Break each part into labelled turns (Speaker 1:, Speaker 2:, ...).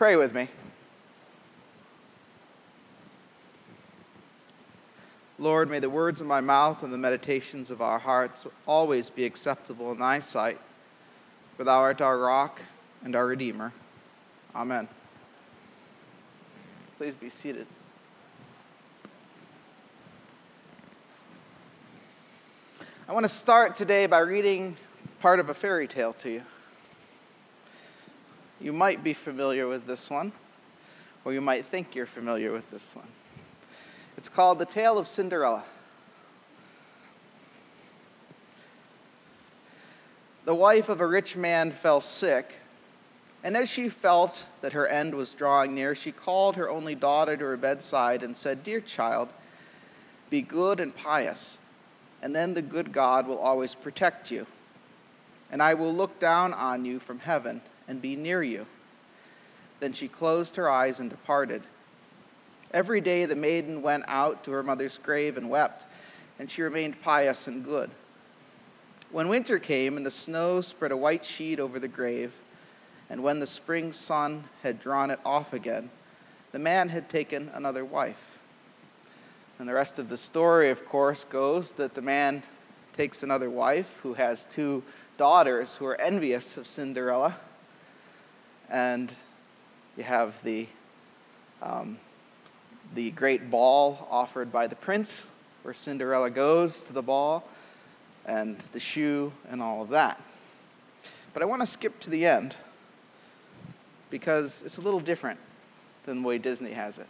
Speaker 1: Pray with me. Lord, may the words of my mouth and the meditations of our hearts always be acceptable in thy sight, for thou art our rock and our Redeemer. Amen. Please be seated. I want to start today by reading part of a fairy tale to you. You might be familiar with this one, or you might think you're familiar with this one. It's called The Tale of Cinderella. The wife of a rich man fell sick, and as she felt that her end was drawing near, she called her only daughter to her bedside and said, Dear child, be good and pious, and then the good God will always protect you. And I will look down on you from heaven and be near you. Then she closed her eyes and departed. Every day the maiden went out to her mother's grave and wept, and she remained pious and good. When winter came and the snow spread a white sheet over the grave, and when the spring sun had drawn it off again, the man had taken another wife. And the rest of the story, of course, goes that the man takes another wife who has two daughters who are envious of Cinderella. And you have the um, the great ball offered by the prince, where Cinderella goes to the ball, and the shoe, and all of that. But I want to skip to the end because it's a little different than the way Disney has it.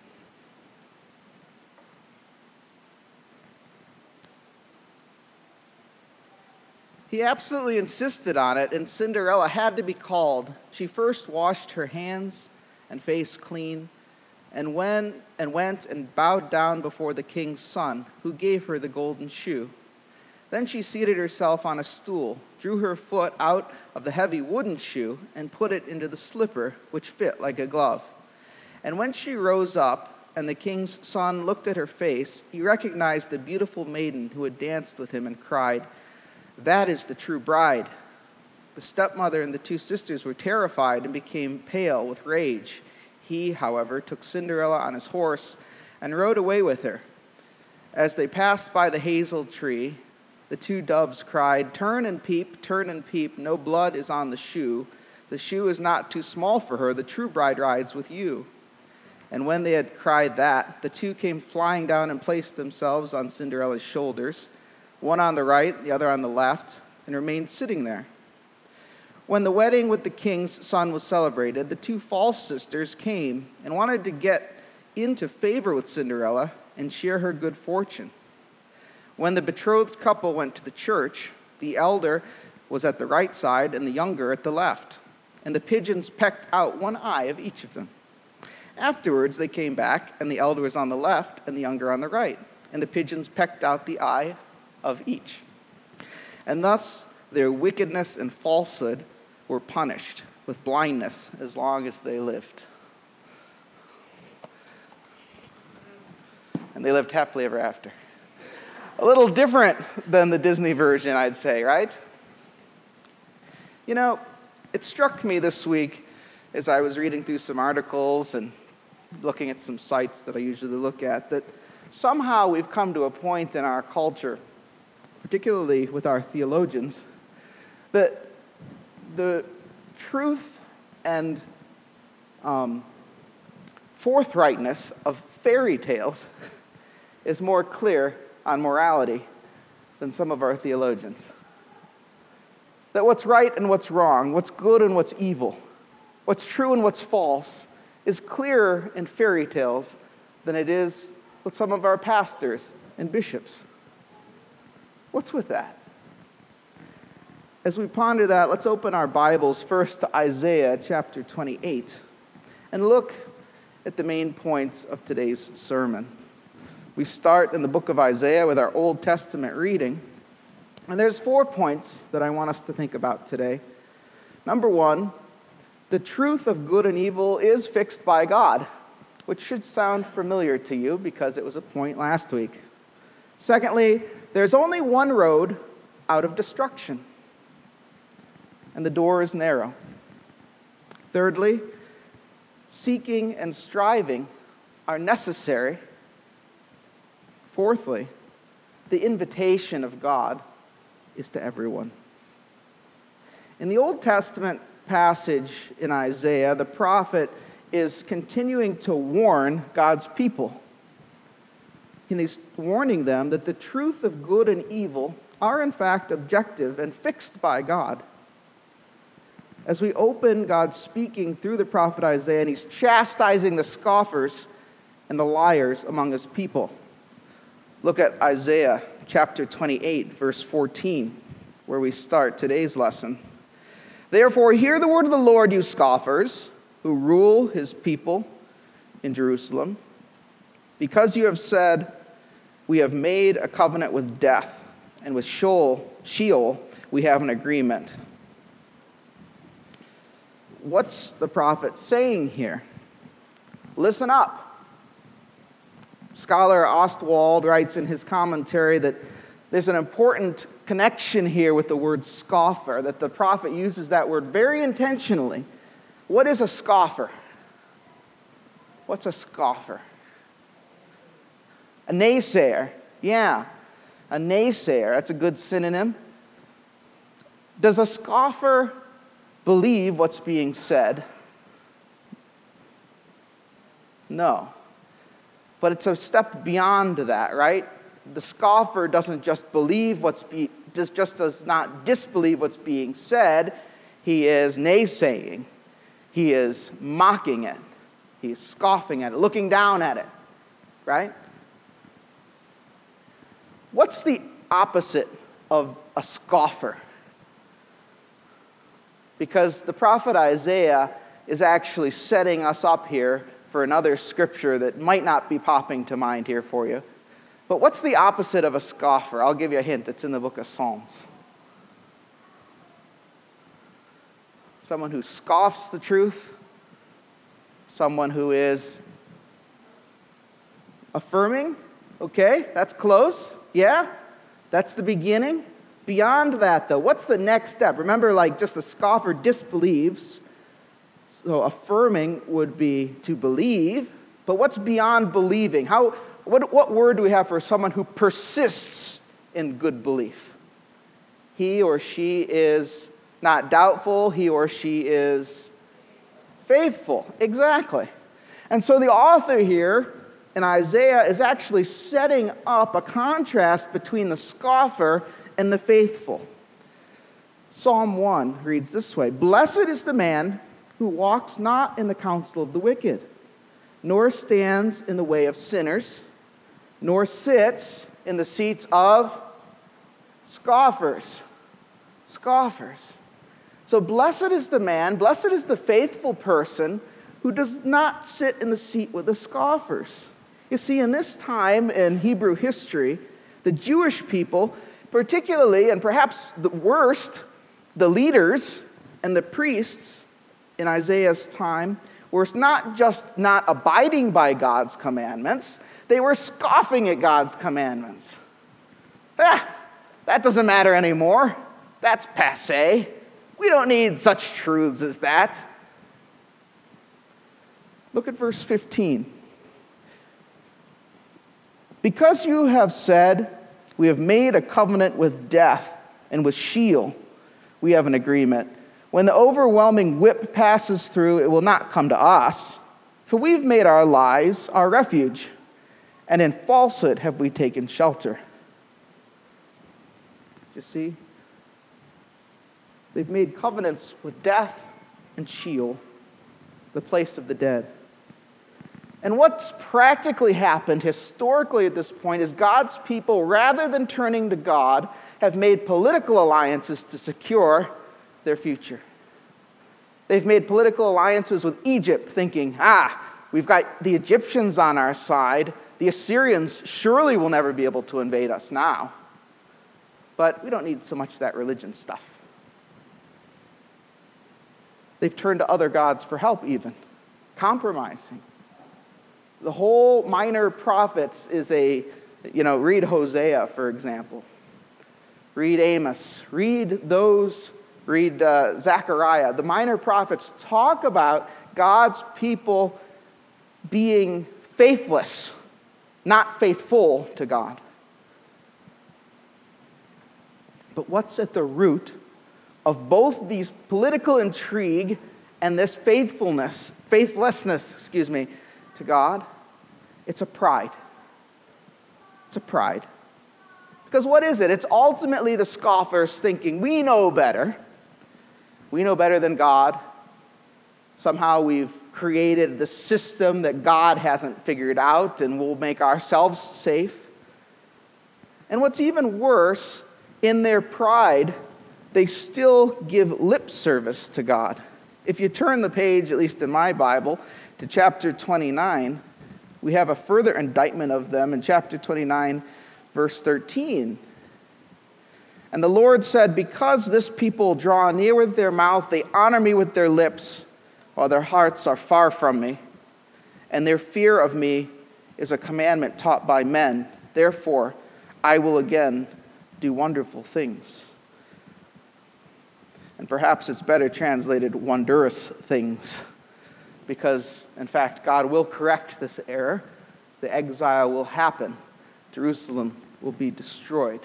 Speaker 1: He absolutely insisted on it, and Cinderella had to be called. She first washed her hands and face clean and, when, and went and bowed down before the king's son, who gave her the golden shoe. Then she seated herself on a stool, drew her foot out of the heavy wooden shoe, and put it into the slipper, which fit like a glove. And when she rose up, and the king's son looked at her face, he recognized the beautiful maiden who had danced with him and cried, That is the true bride. The stepmother and the two sisters were terrified and became pale with rage. He, however, took Cinderella on his horse and rode away with her. As they passed by the hazel tree, the two doves cried, Turn and peep, turn and peep, no blood is on the shoe. The shoe is not too small for her, the true bride rides with you. And when they had cried that, the two came flying down and placed themselves on Cinderella's shoulders, one on the right, the other on the left, and remained sitting there. When the wedding with the king's son was celebrated, the two false sisters came and wanted to get into favor with Cinderella and share her good fortune. When the betrothed couple went to the church, the elder was at the right side and the younger at the left, and the pigeons pecked out one eye of each of them. Afterwards, they came back, and the elder was on the left and the younger on the right, and the pigeons pecked out the eye of each. And thus, their wickedness and falsehood were punished with blindness as long as they lived. And they lived happily ever after. A little different than the Disney version, I'd say, right? You know, it struck me this week as I was reading through some articles and looking at some sites that I usually look at that somehow we've come to a point in our culture, particularly with our theologians, that the truth and um, forthrightness of fairy tales is more clear on morality than some of our theologians. That what's right and what's wrong, what's good and what's evil, what's true and what's false is clearer in fairy tales than it is with some of our pastors and bishops. What's with that? As we ponder that, let's open our Bibles first to Isaiah chapter 28 and look at the main points of today's sermon. We start in the book of Isaiah with our Old Testament reading, and there's four points that I want us to think about today. Number one, the truth of good and evil is fixed by God, which should sound familiar to you because it was a point last week. Secondly, there's only one road out of destruction and the door is narrow. Thirdly, seeking and striving are necessary. Fourthly, the invitation of God is to everyone. In the Old Testament passage in Isaiah, the prophet is continuing to warn God's people. And he's warning them that the truth of good and evil are, in fact, objective and fixed by God. As we open God speaking through the prophet Isaiah, and he's chastising the scoffers and the liars among his people. Look at Isaiah chapter 28, verse 14, where we start today's lesson. Therefore, hear the word of the Lord, you scoffers who rule his people in Jerusalem. Because you have said, We have made a covenant with death, and with Sheol, Sheol we have an agreement. What's the prophet saying here? Listen up. Scholar Oswalt writes in his commentary that there's an important connection here with the word scoffer, that the prophet uses that word very intentionally. What is a scoffer? What's a scoffer? A naysayer. Yeah, a naysayer. That's a good synonym. Does a scoffer believe what's being said? No. But it's a step beyond that, right? The scoffer doesn't just believe what's be, just, does not disbelieve what's being said, he is naysaying. He is mocking it. He's scoffing at it, looking down at it, right? What's the opposite of a scoffer? Because the prophet Isaiah is actually setting us up here for another scripture that might not be popping to mind here for you. But what's the opposite of a scoffer? I'll give you a hint. It's in the book of Psalms. Someone who scoffs the truth, someone who is affirming. Okay, that's close. Yeah, that's the beginning. Beyond that, though, what's the next step? Remember, like just the scoffer disbelieves. So affirming would be to believe. But what's beyond believing? How, what, what word do we have for someone who persists in good belief? He or she is not doubtful, he or she is faithful. Exactly. And so the author here in Isaiah is actually setting up a contrast between the scoffer and the faithful. Psalm 1 reads this way Blessed is the man who walks not in the counsel of the wicked, nor stands in the way of sinners, nor sits in the seats of scoffers. Scoffers. So, blessed is the man, blessed is the faithful person who does not sit in the seat with the scoffers. You see, in this time in Hebrew history, the Jewish people, particularly and perhaps the worst, the leaders and the priests in Isaiah's time, were not just not abiding by God's commandments, they were scoffing at God's commandments. Ah, that doesn't matter anymore. That's passe. We don't need such truths as that. Look at verse 15. Because you have said, We have made a covenant with death, and with Sheol we have an agreement. When the overwhelming whip passes through, it will not come to us, for we've made our lies our refuge, and in falsehood have we taken shelter. You see? They've made covenants with death and Sheol, the place of the dead. And what's practically happened historically at this point is God's people, rather than turning to God, have made political alliances to secure their future. They've made political alliances with Egypt, thinking, ah, we've got the Egyptians on our side. The Assyrians surely will never be able to invade us now. But we don't need so much that religion stuff. They've turned to other gods for help, even, compromising. The whole minor prophets is a, you know, read Hosea, for example. Read Amos. Read those Read uh, Zechariah. The minor prophets talk about God's people being faithless, not faithful to God. But what's at the root of both these political intrigue and this faithfulness, faithlessness, excuse me, to God? It's a pride. It's a pride. Because what is it? It's ultimately the scoffers thinking, we know better. We know better than God. Somehow we've created the system that God hasn't figured out and we'll make ourselves safe. And what's even worse, in their pride, they still give lip service to God. If you turn the page, at least in my Bible, to chapter 29, we have a further indictment of them in chapter 29, verse 13. And the Lord said, Because this people draw near with their mouth, they honor me with their lips, while their hearts are far from me, and their fear of me is a commandment taught by men. Therefore, I will again do wonderful things. And perhaps it's better translated wondrous things, because in fact, God will correct this error. The exile will happen, Jerusalem will be destroyed.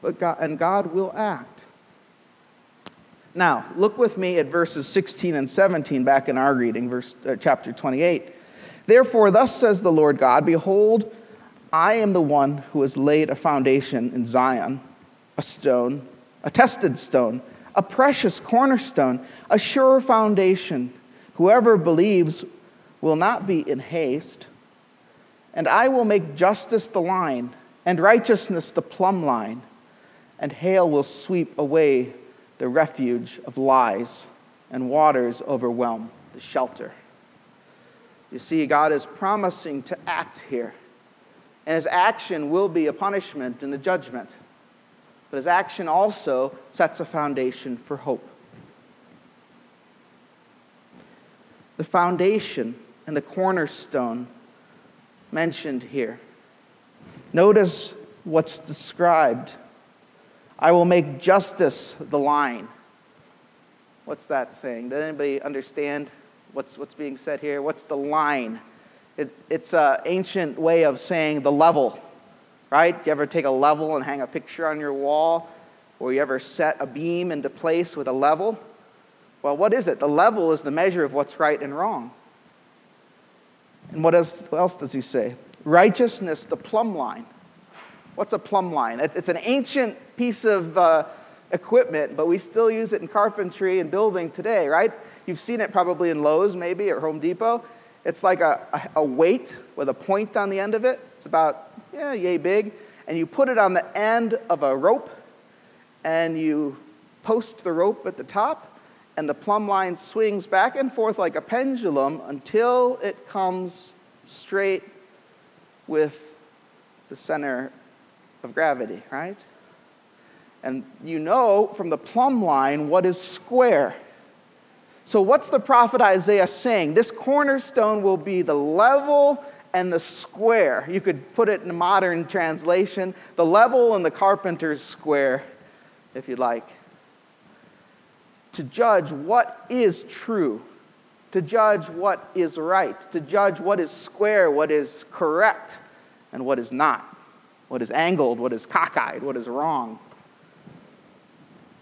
Speaker 1: But God, and God will act. Now, look with me at verses 16 and 17 back in our reading, verse, uh, chapter 28. Therefore, thus says the Lord God Behold, I am the one who has laid a foundation in Zion, a stone, a tested stone, a precious cornerstone, a sure foundation. Whoever believes will not be in haste. And I will make justice the line, and righteousness the plumb line, and hail will sweep away the refuge of lies, and waters overwhelm the shelter. You see, God is promising to act here. And his action will be a punishment and a judgment. But his action also sets a foundation for hope. The foundation and the cornerstone mentioned here. Notice what's described. I will make justice the line. What's that saying? Does anybody understand what's, what's being said here? What's the line? It, it's an ancient way of saying the level, right? You ever take a level and hang a picture on your wall? Or you ever set a beam into place with a level? Well, what is it? The level is the measure of what's right and wrong. And what else, what else does he say? Righteousness, the plumb line. What's a plumb line? It's, an ancient piece of uh, equipment, but we still use it in carpentry and building today, right? You've seen it probably in Lowe's, maybe, or Home Depot. It's like a, a weight with a point on the end of it. It's about, yeah, yay big. And you put it on the end of a rope, and you post the rope at the top, and the plumb line swings back and forth like a pendulum until it comes straight with the center of gravity, right? And you know from the plumb line what is square. So, what's the prophet Isaiah saying? This cornerstone will be the level and the square. You could put it in a modern translation the level and the carpenter's square, if you like. To judge what is true, to judge what is right, to judge what is square, what is correct, and what is not, what is angled, what is cockeyed, what is wrong.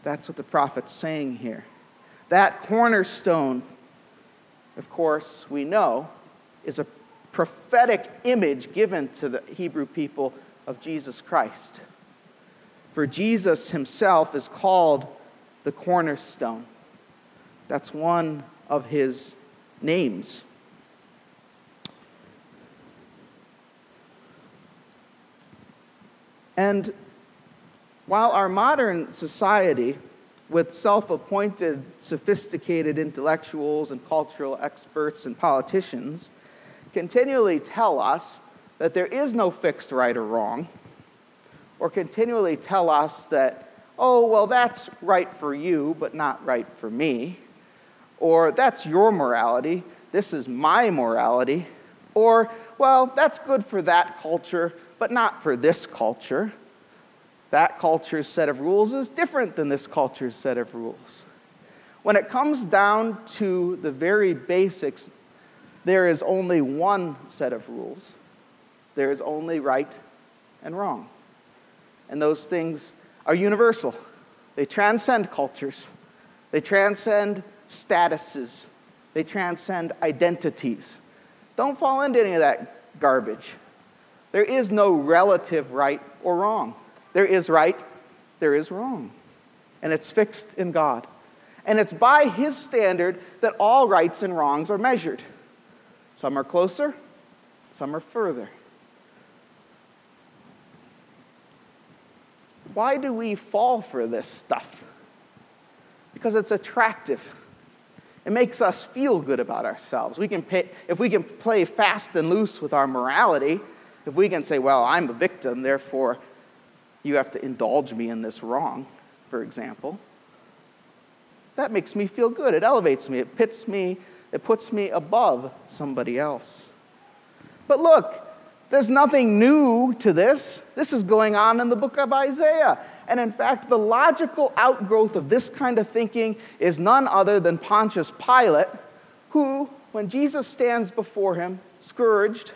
Speaker 1: That's what the prophet's saying here. That cornerstone, of course, we know, is a prophetic image given to the Hebrew people of Jesus Christ. For Jesus himself is called the cornerstone. That's one of his names. And while our modern society with self appointed, sophisticated intellectuals and cultural experts and politicians continually tell us that there is no fixed right or wrong, or continually tell us that, oh, well, that's right for you, but not right for me, or that's your morality, this is my morality, or, well, that's good for that culture, but not for this culture. That culture's set of rules is different than this culture's set of rules. When it comes down to the very basics, there is only one set of rules. There is only right and wrong. And those things are universal. They transcend cultures. They transcend statuses. They transcend identities. Don't fall into any of that garbage. There is no relative right or wrong. There is right, there is wrong. And it's fixed in God. And it's by His standard that all rights and wrongs are measured. Some are closer, some are further. Why do we fall for this stuff? Because it's attractive. It makes us feel good about ourselves. We can pay, if we can play fast and loose with our morality, if we can say, well, I'm a victim, therefore you have to indulge me in this wrong, for example, that makes me feel good. It elevates me. It pits me, it puts me above somebody else. But look, there's nothing new to this. This is going on in the book of Isaiah. And in fact, the logical outgrowth of this kind of thinking is none other than Pontius Pilate, who, when Jesus stands before him, scourged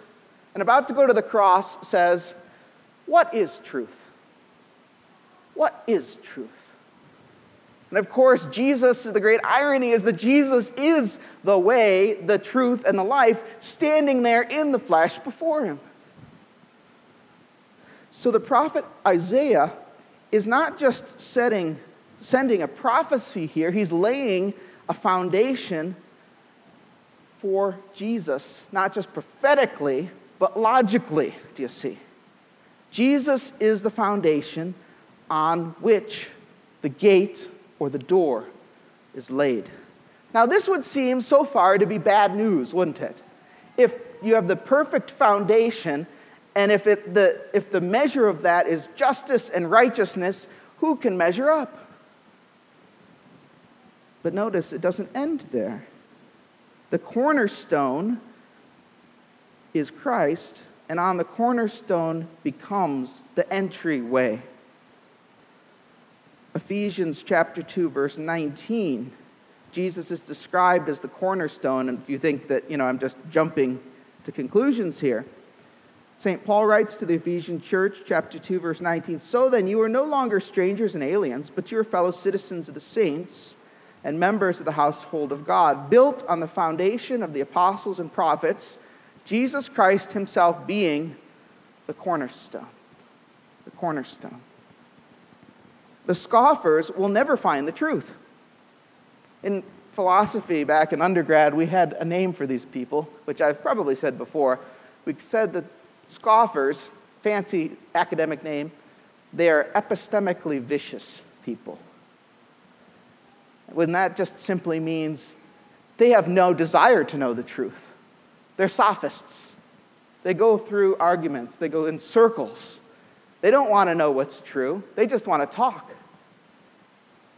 Speaker 1: and about to go to the cross, says, What is truth? What is truth? And of course, Jesus, the great irony is that Jesus is the way, the truth, and the life, standing there in the flesh before him. So the prophet Isaiah is not just setting, sending a prophecy here, he's laying a foundation for Jesus, not just prophetically, but logically, do you see? Jesus is the foundation on which the gate or the door is laid. Now, this would seem so far to be bad news, wouldn't it? If you have the perfect foundation, and if, it, the, if the measure of that is justice and righteousness, who can measure up? But notice it doesn't end there. The cornerstone is Christ, and on the cornerstone becomes the entryway. Ephesians chapter 2 verse 19 Jesus is described as the cornerstone and if you think that you know I'm just jumping to conclusions here St. Paul writes to the Ephesian church chapter 2 verse 19 So then you are no longer strangers and aliens but you are fellow citizens of the saints and members of the household of God built on the foundation of the apostles and prophets Jesus Christ himself being the cornerstone the cornerstone the scoffers will never find the truth. In philosophy, back in undergrad, we had a name for these people, which I've probably said before. We said that scoffers, fancy academic name, they are epistemically vicious people. When that just simply means they have no desire to know the truth. They're sophists. They go through arguments, they go in circles. They don't want to know what's true, they just want to talk.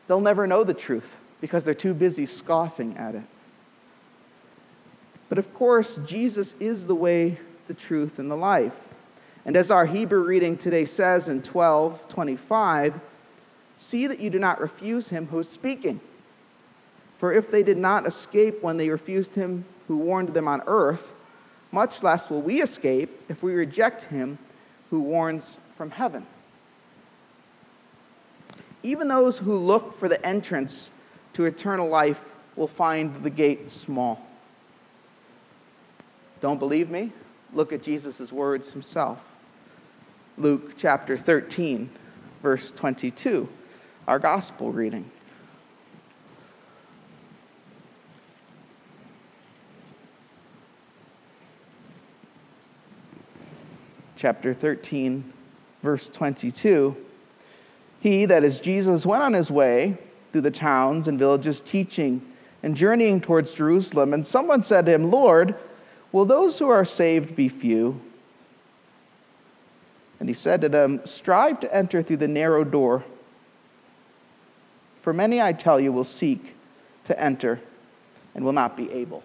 Speaker 1: They'll never know the truth because they're too busy scoffing at it. But of course, Jesus is the way, the truth, and the life. And as our Hebrew reading today says in 12:25, see that you do not refuse him who is speaking. For if they did not escape when they refused him who warned them on earth, much less will we escape if we reject him who warns from heaven even those who look for the entrance to eternal life will find the gate small. Don't believe me? Look at Jesus' words himself. Luke chapter 13, verse 22, our gospel reading. Chapter 13, verse 22. He, that is Jesus, went on his way through the towns and villages teaching and journeying towards Jerusalem. And someone said to him, Lord, will those who are saved be few? And he said to them, Strive to enter through the narrow door. For many, I tell you, will seek to enter and will not be able.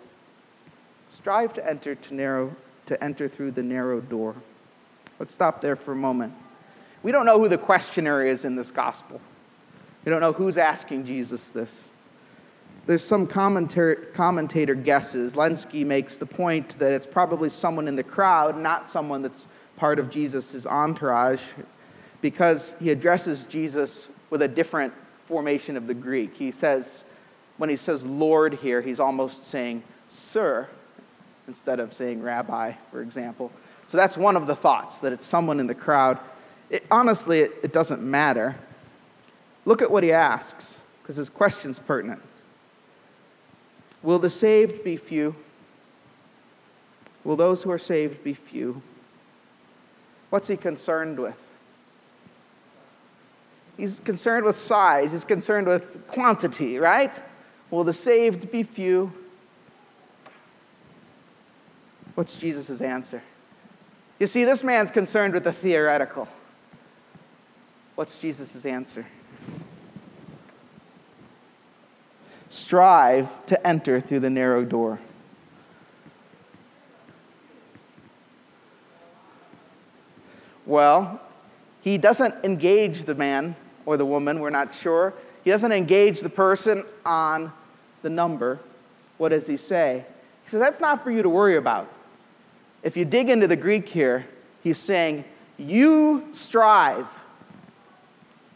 Speaker 1: Strive to enter to narrow to enter through the narrow door. Let's stop there for a moment. We don't know who the questioner is in this gospel. We don't know who's asking Jesus this. There's some commentator, commentator guesses. Lenski makes the point that it's probably someone in the crowd, not someone that's part of Jesus' entourage, because he addresses Jesus with a different formation of the Greek. He says, when he says Lord here, he's almost saying Sir instead of saying Rabbi, for example. So that's one of the thoughts, that it's someone in the crowd. It, honestly, it, it doesn't matter. Look at what he asks, because his question's pertinent. Will the saved be few? Will those who are saved be few? What's he concerned with? He's concerned with size, he's concerned with quantity, right? Will the saved be few? What's Jesus' answer? You see, this man's concerned with the theoretical. What's Jesus' answer? Strive to enter through the narrow door. Well, he doesn't engage the man or the woman, we're not sure. He doesn't engage the person on the number. What does he say? He says, That's not for you to worry about. If you dig into the Greek here, he's saying, You strive.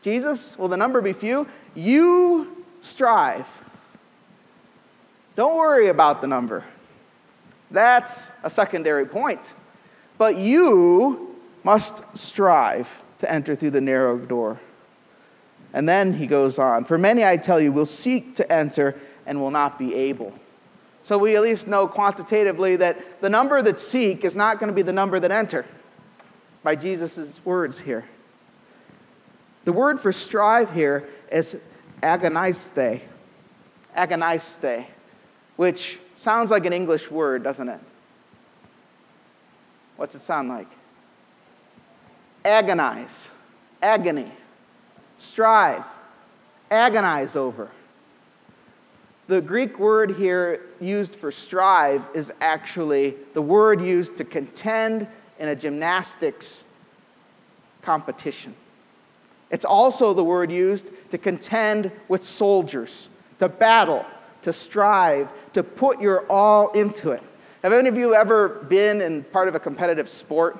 Speaker 1: Jesus, will the number be few? You strive. Don't worry about the number. That's a secondary point. But you must strive to enter through the narrow door. And then he goes on For many, I tell you, will seek to enter and will not be able. So we at least know quantitatively that the number that seek is not going to be the number that enter by Jesus' words here. The word for strive here is agoniste, agoniste, which sounds like an English word, doesn't it? What's it sound like? Agonize, agony, strive, agonize over. The Greek word here used for strive is actually the word used to contend in a gymnastics competition. It's also the word used to contend with soldiers, to battle, to strive, to put your all into it. Have any of you ever been in part of a competitive sport?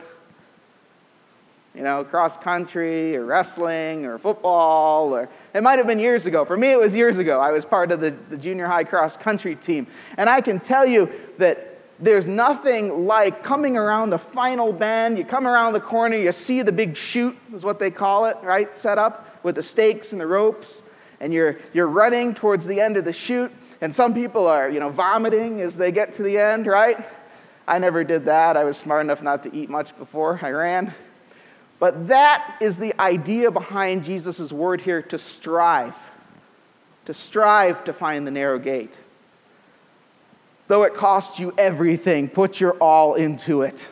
Speaker 1: you know, cross country or wrestling or football, or it might have been years ago. For me, it was years ago. I was part of the, the junior high cross country team. And I can tell you that there's nothing like coming around the final bend. You come around the corner, you see the big chute, is what they call it, right? Set up with the stakes and the ropes. And you're, you're running towards the end of the chute. And some people are, you know, vomiting as they get to the end, right? I never did that. I was smart enough not to eat much before I ran. But that is the idea behind Jesus' word here to strive, to strive to find the narrow gate. Though it costs you everything, put your all into it.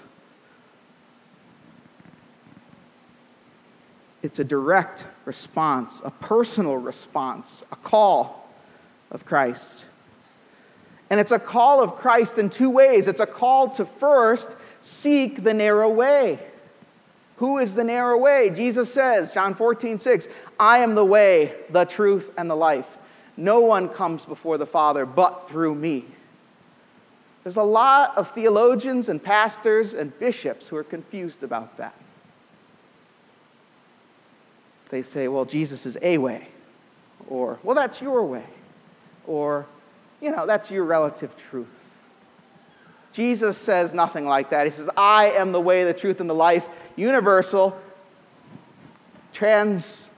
Speaker 1: It's a direct response, a personal response, a call of Christ. And it's a call of Christ in two ways. It's a call to first seek the narrow way. Who is the narrow way? Jesus says, John 14, 6, I am the way, the truth, and the life. No one comes before the Father but through me. There's a lot of theologians and pastors and bishops who are confused about that. They say, well, Jesus is a way, or, well, that's your way, or, you know, that's your relative truth. Jesus says nothing like that. He says, I am the way, the truth, and the life universal, trans,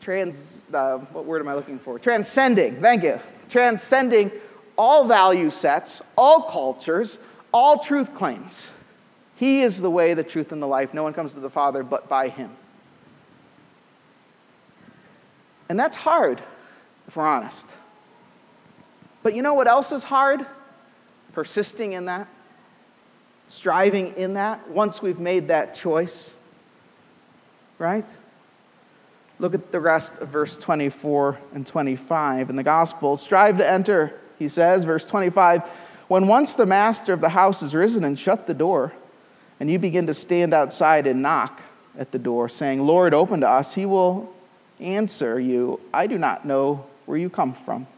Speaker 1: trans, uh, what word am I looking for? Transcending, thank you. Transcending all value sets, all cultures, all truth claims. He is the way, the truth, and the life. No one comes to the Father but by Him. And that's hard, if we're honest. But you know what else is hard? Persisting in that striving in that once we've made that choice. Right? Look at the rest of verse 24 and 25 in the gospel. Strive to enter, he says, verse 25. When once the master of the house has risen and shut the door, and you begin to stand outside and knock at the door, saying, Lord, open to us, he will answer you, I do not know where you come from.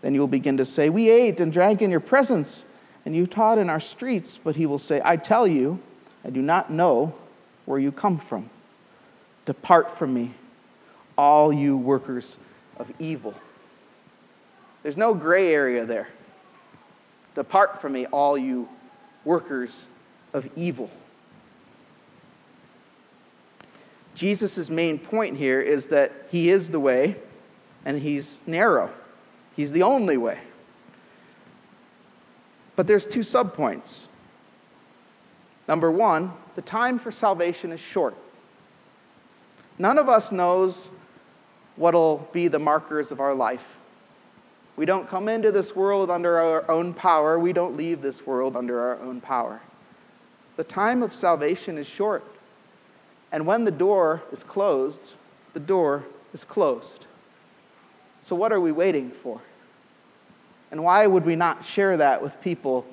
Speaker 1: Then you will begin to say, We ate and drank in your presence, and you taught in our streets. But he will say, I tell you, I do not know where you come from. Depart from me, all you workers of evil. There's no gray area there. Depart from me, all you workers of evil. Jesus' main point here is that he is the way and he's narrow. He's the only way. But there's two subpoints. Number one, the time for salvation is short. None of us knows what'll be the markers of our life. We don't come into this world under our own power. We don't leave this world under our own power. The time of salvation is short. And when the door is closed, the door is closed. So, what are we waiting for? And why would we not share that with people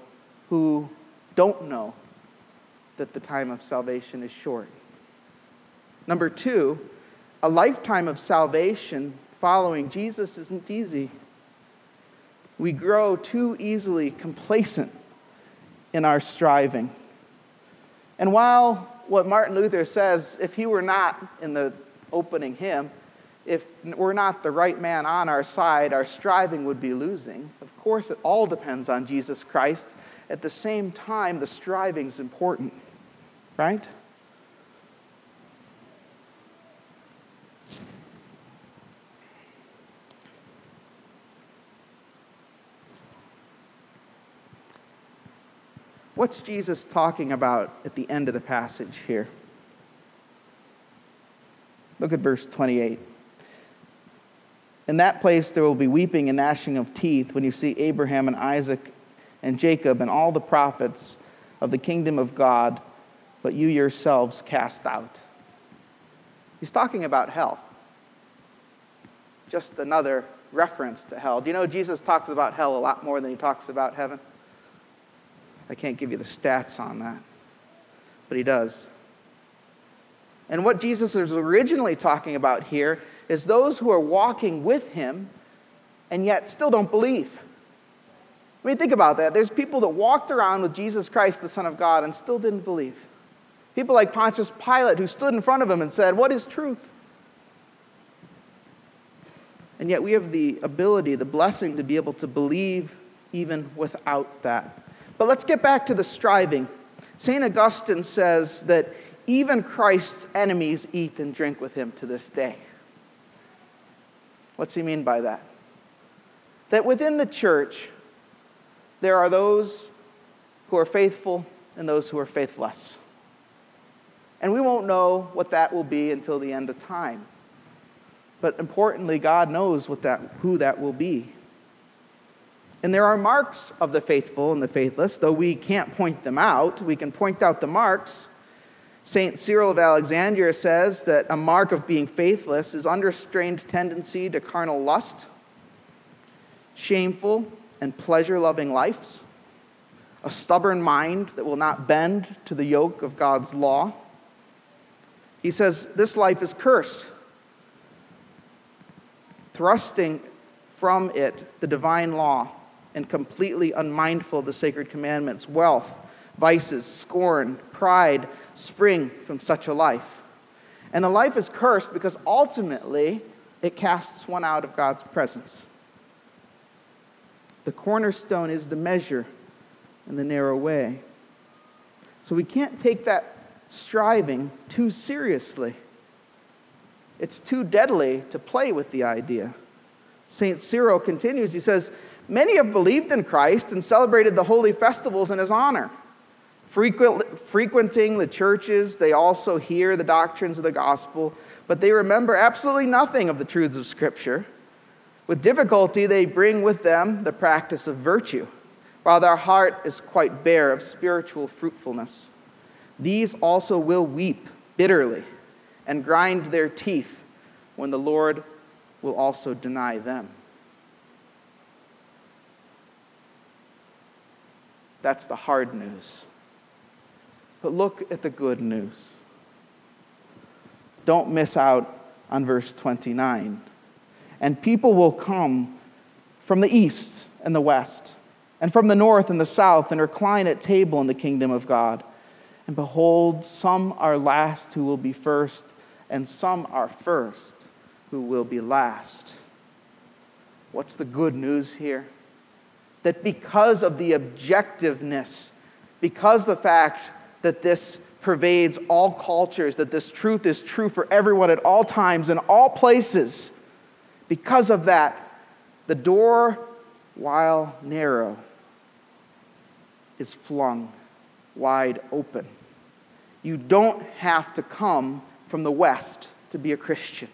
Speaker 1: who don't know that the time of salvation is short? Number two, a lifetime of salvation following Jesus isn't easy. We grow too easily complacent in our striving. And while what Martin Luther says, if he were not in the opening hymn, if we're not the right man on our side, our striving would be losing. Of course, it all depends on Jesus Christ. At the same time, the striving is important, right? What's Jesus talking about at the end of the passage here? Look at verse 28. In that place there will be weeping and gnashing of teeth when you see Abraham and Isaac and Jacob and all the prophets of the kingdom of God, but you yourselves cast out. He's talking about hell. Just another reference to hell. Do you know Jesus talks about hell a lot more than he talks about heaven? I can't give you the stats on that, but he does. And what Jesus is originally talking about here is those who are walking with him and yet still don't believe. I mean, think about that. There's people that walked around with Jesus Christ, the Son of God, and still didn't believe. People like Pontius Pilate, who stood in front of him and said, What is truth? And yet we have the ability, the blessing to be able to believe even without that. But let's get back to the striving. St. Augustine says that even Christ's enemies eat and drink with him to this day. What's he mean by that? That within the church, there are those who are faithful and those who are faithless. And we won't know what that will be until the end of time. But importantly, God knows that, who that will be. And there are marks of the faithful and the faithless, though we can't point them out. We can point out the marks. St. Cyril of Alexandria says that a mark of being faithless is unrestrained tendency to carnal lust, shameful and pleasure loving lives, a stubborn mind that will not bend to the yoke of God's law. He says this life is cursed, thrusting from it the divine law and completely unmindful of the sacred commandments. Wealth, vices, scorn, pride spring from such a life. And the life is cursed because ultimately it casts one out of God's presence. The cornerstone is the measure and the narrow way. So we can't take that striving too seriously. It's too deadly to play with the idea. St. Cyril continues, he says, Many have believed in Christ and celebrated the holy festivals in his honor. Frequent, frequenting the churches, they also hear the doctrines of the gospel, but they remember absolutely nothing of the truths of Scripture. With difficulty, they bring with them the practice of virtue, while their heart is quite bare of spiritual fruitfulness. These also will weep bitterly and grind their teeth when the Lord will also deny them. That's the hard news. But look at the good news. Don't miss out on verse 29. And people will come from the east and the west, and from the north and the south, and recline at table in the kingdom of God. And behold, some are last who will be first, and some are first who will be last. What's the good news here? That because of the objectiveness, because the fact that this pervades all cultures, that this truth is true for everyone at all times and all places, because of that, the door, while narrow, is flung wide open. You don't have to come from the West to be a Christian.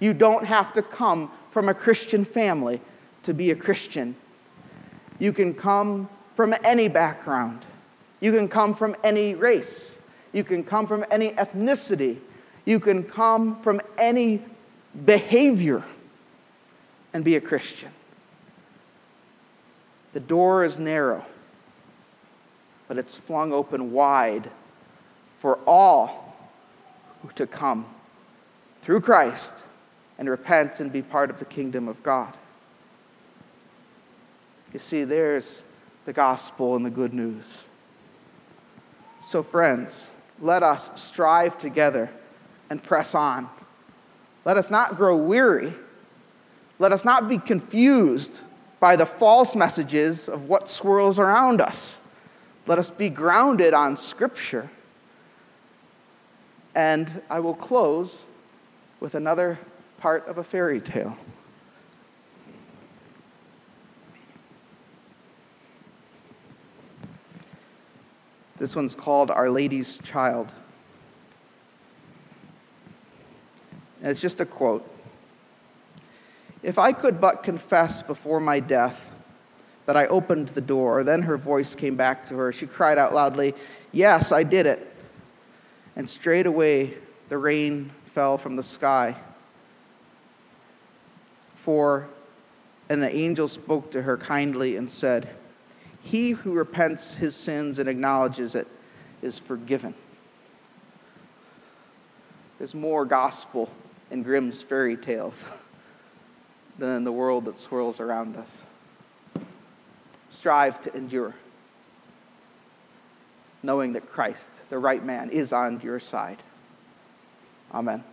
Speaker 1: You don't have to come from a Christian family to be a Christian. You can come from any background. You can come from any race. You can come from any ethnicity. You can come from any behavior and be a Christian. The door is narrow, but it's flung open wide for all to come through Christ and repent and be part of the kingdom of God. You see, there's the gospel and the good news. So, friends, let us strive together and press on. Let us not grow weary. Let us not be confused by the false messages of what swirls around us. Let us be grounded on Scripture. And I will close with another part of a fairy tale. This one's called Our Lady's Child. And it's just a quote. If I could but confess before my death that I opened the door, then her voice came back to her. She cried out loudly, Yes, I did it. And straightway the rain fell from the sky. For, and the angel spoke to her kindly and said, He who repents his sins and acknowledges it is forgiven. There's more gospel in Grimm's fairy tales than in the world that swirls around us. Strive to endure, knowing that Christ, the right man, is on your side. Amen.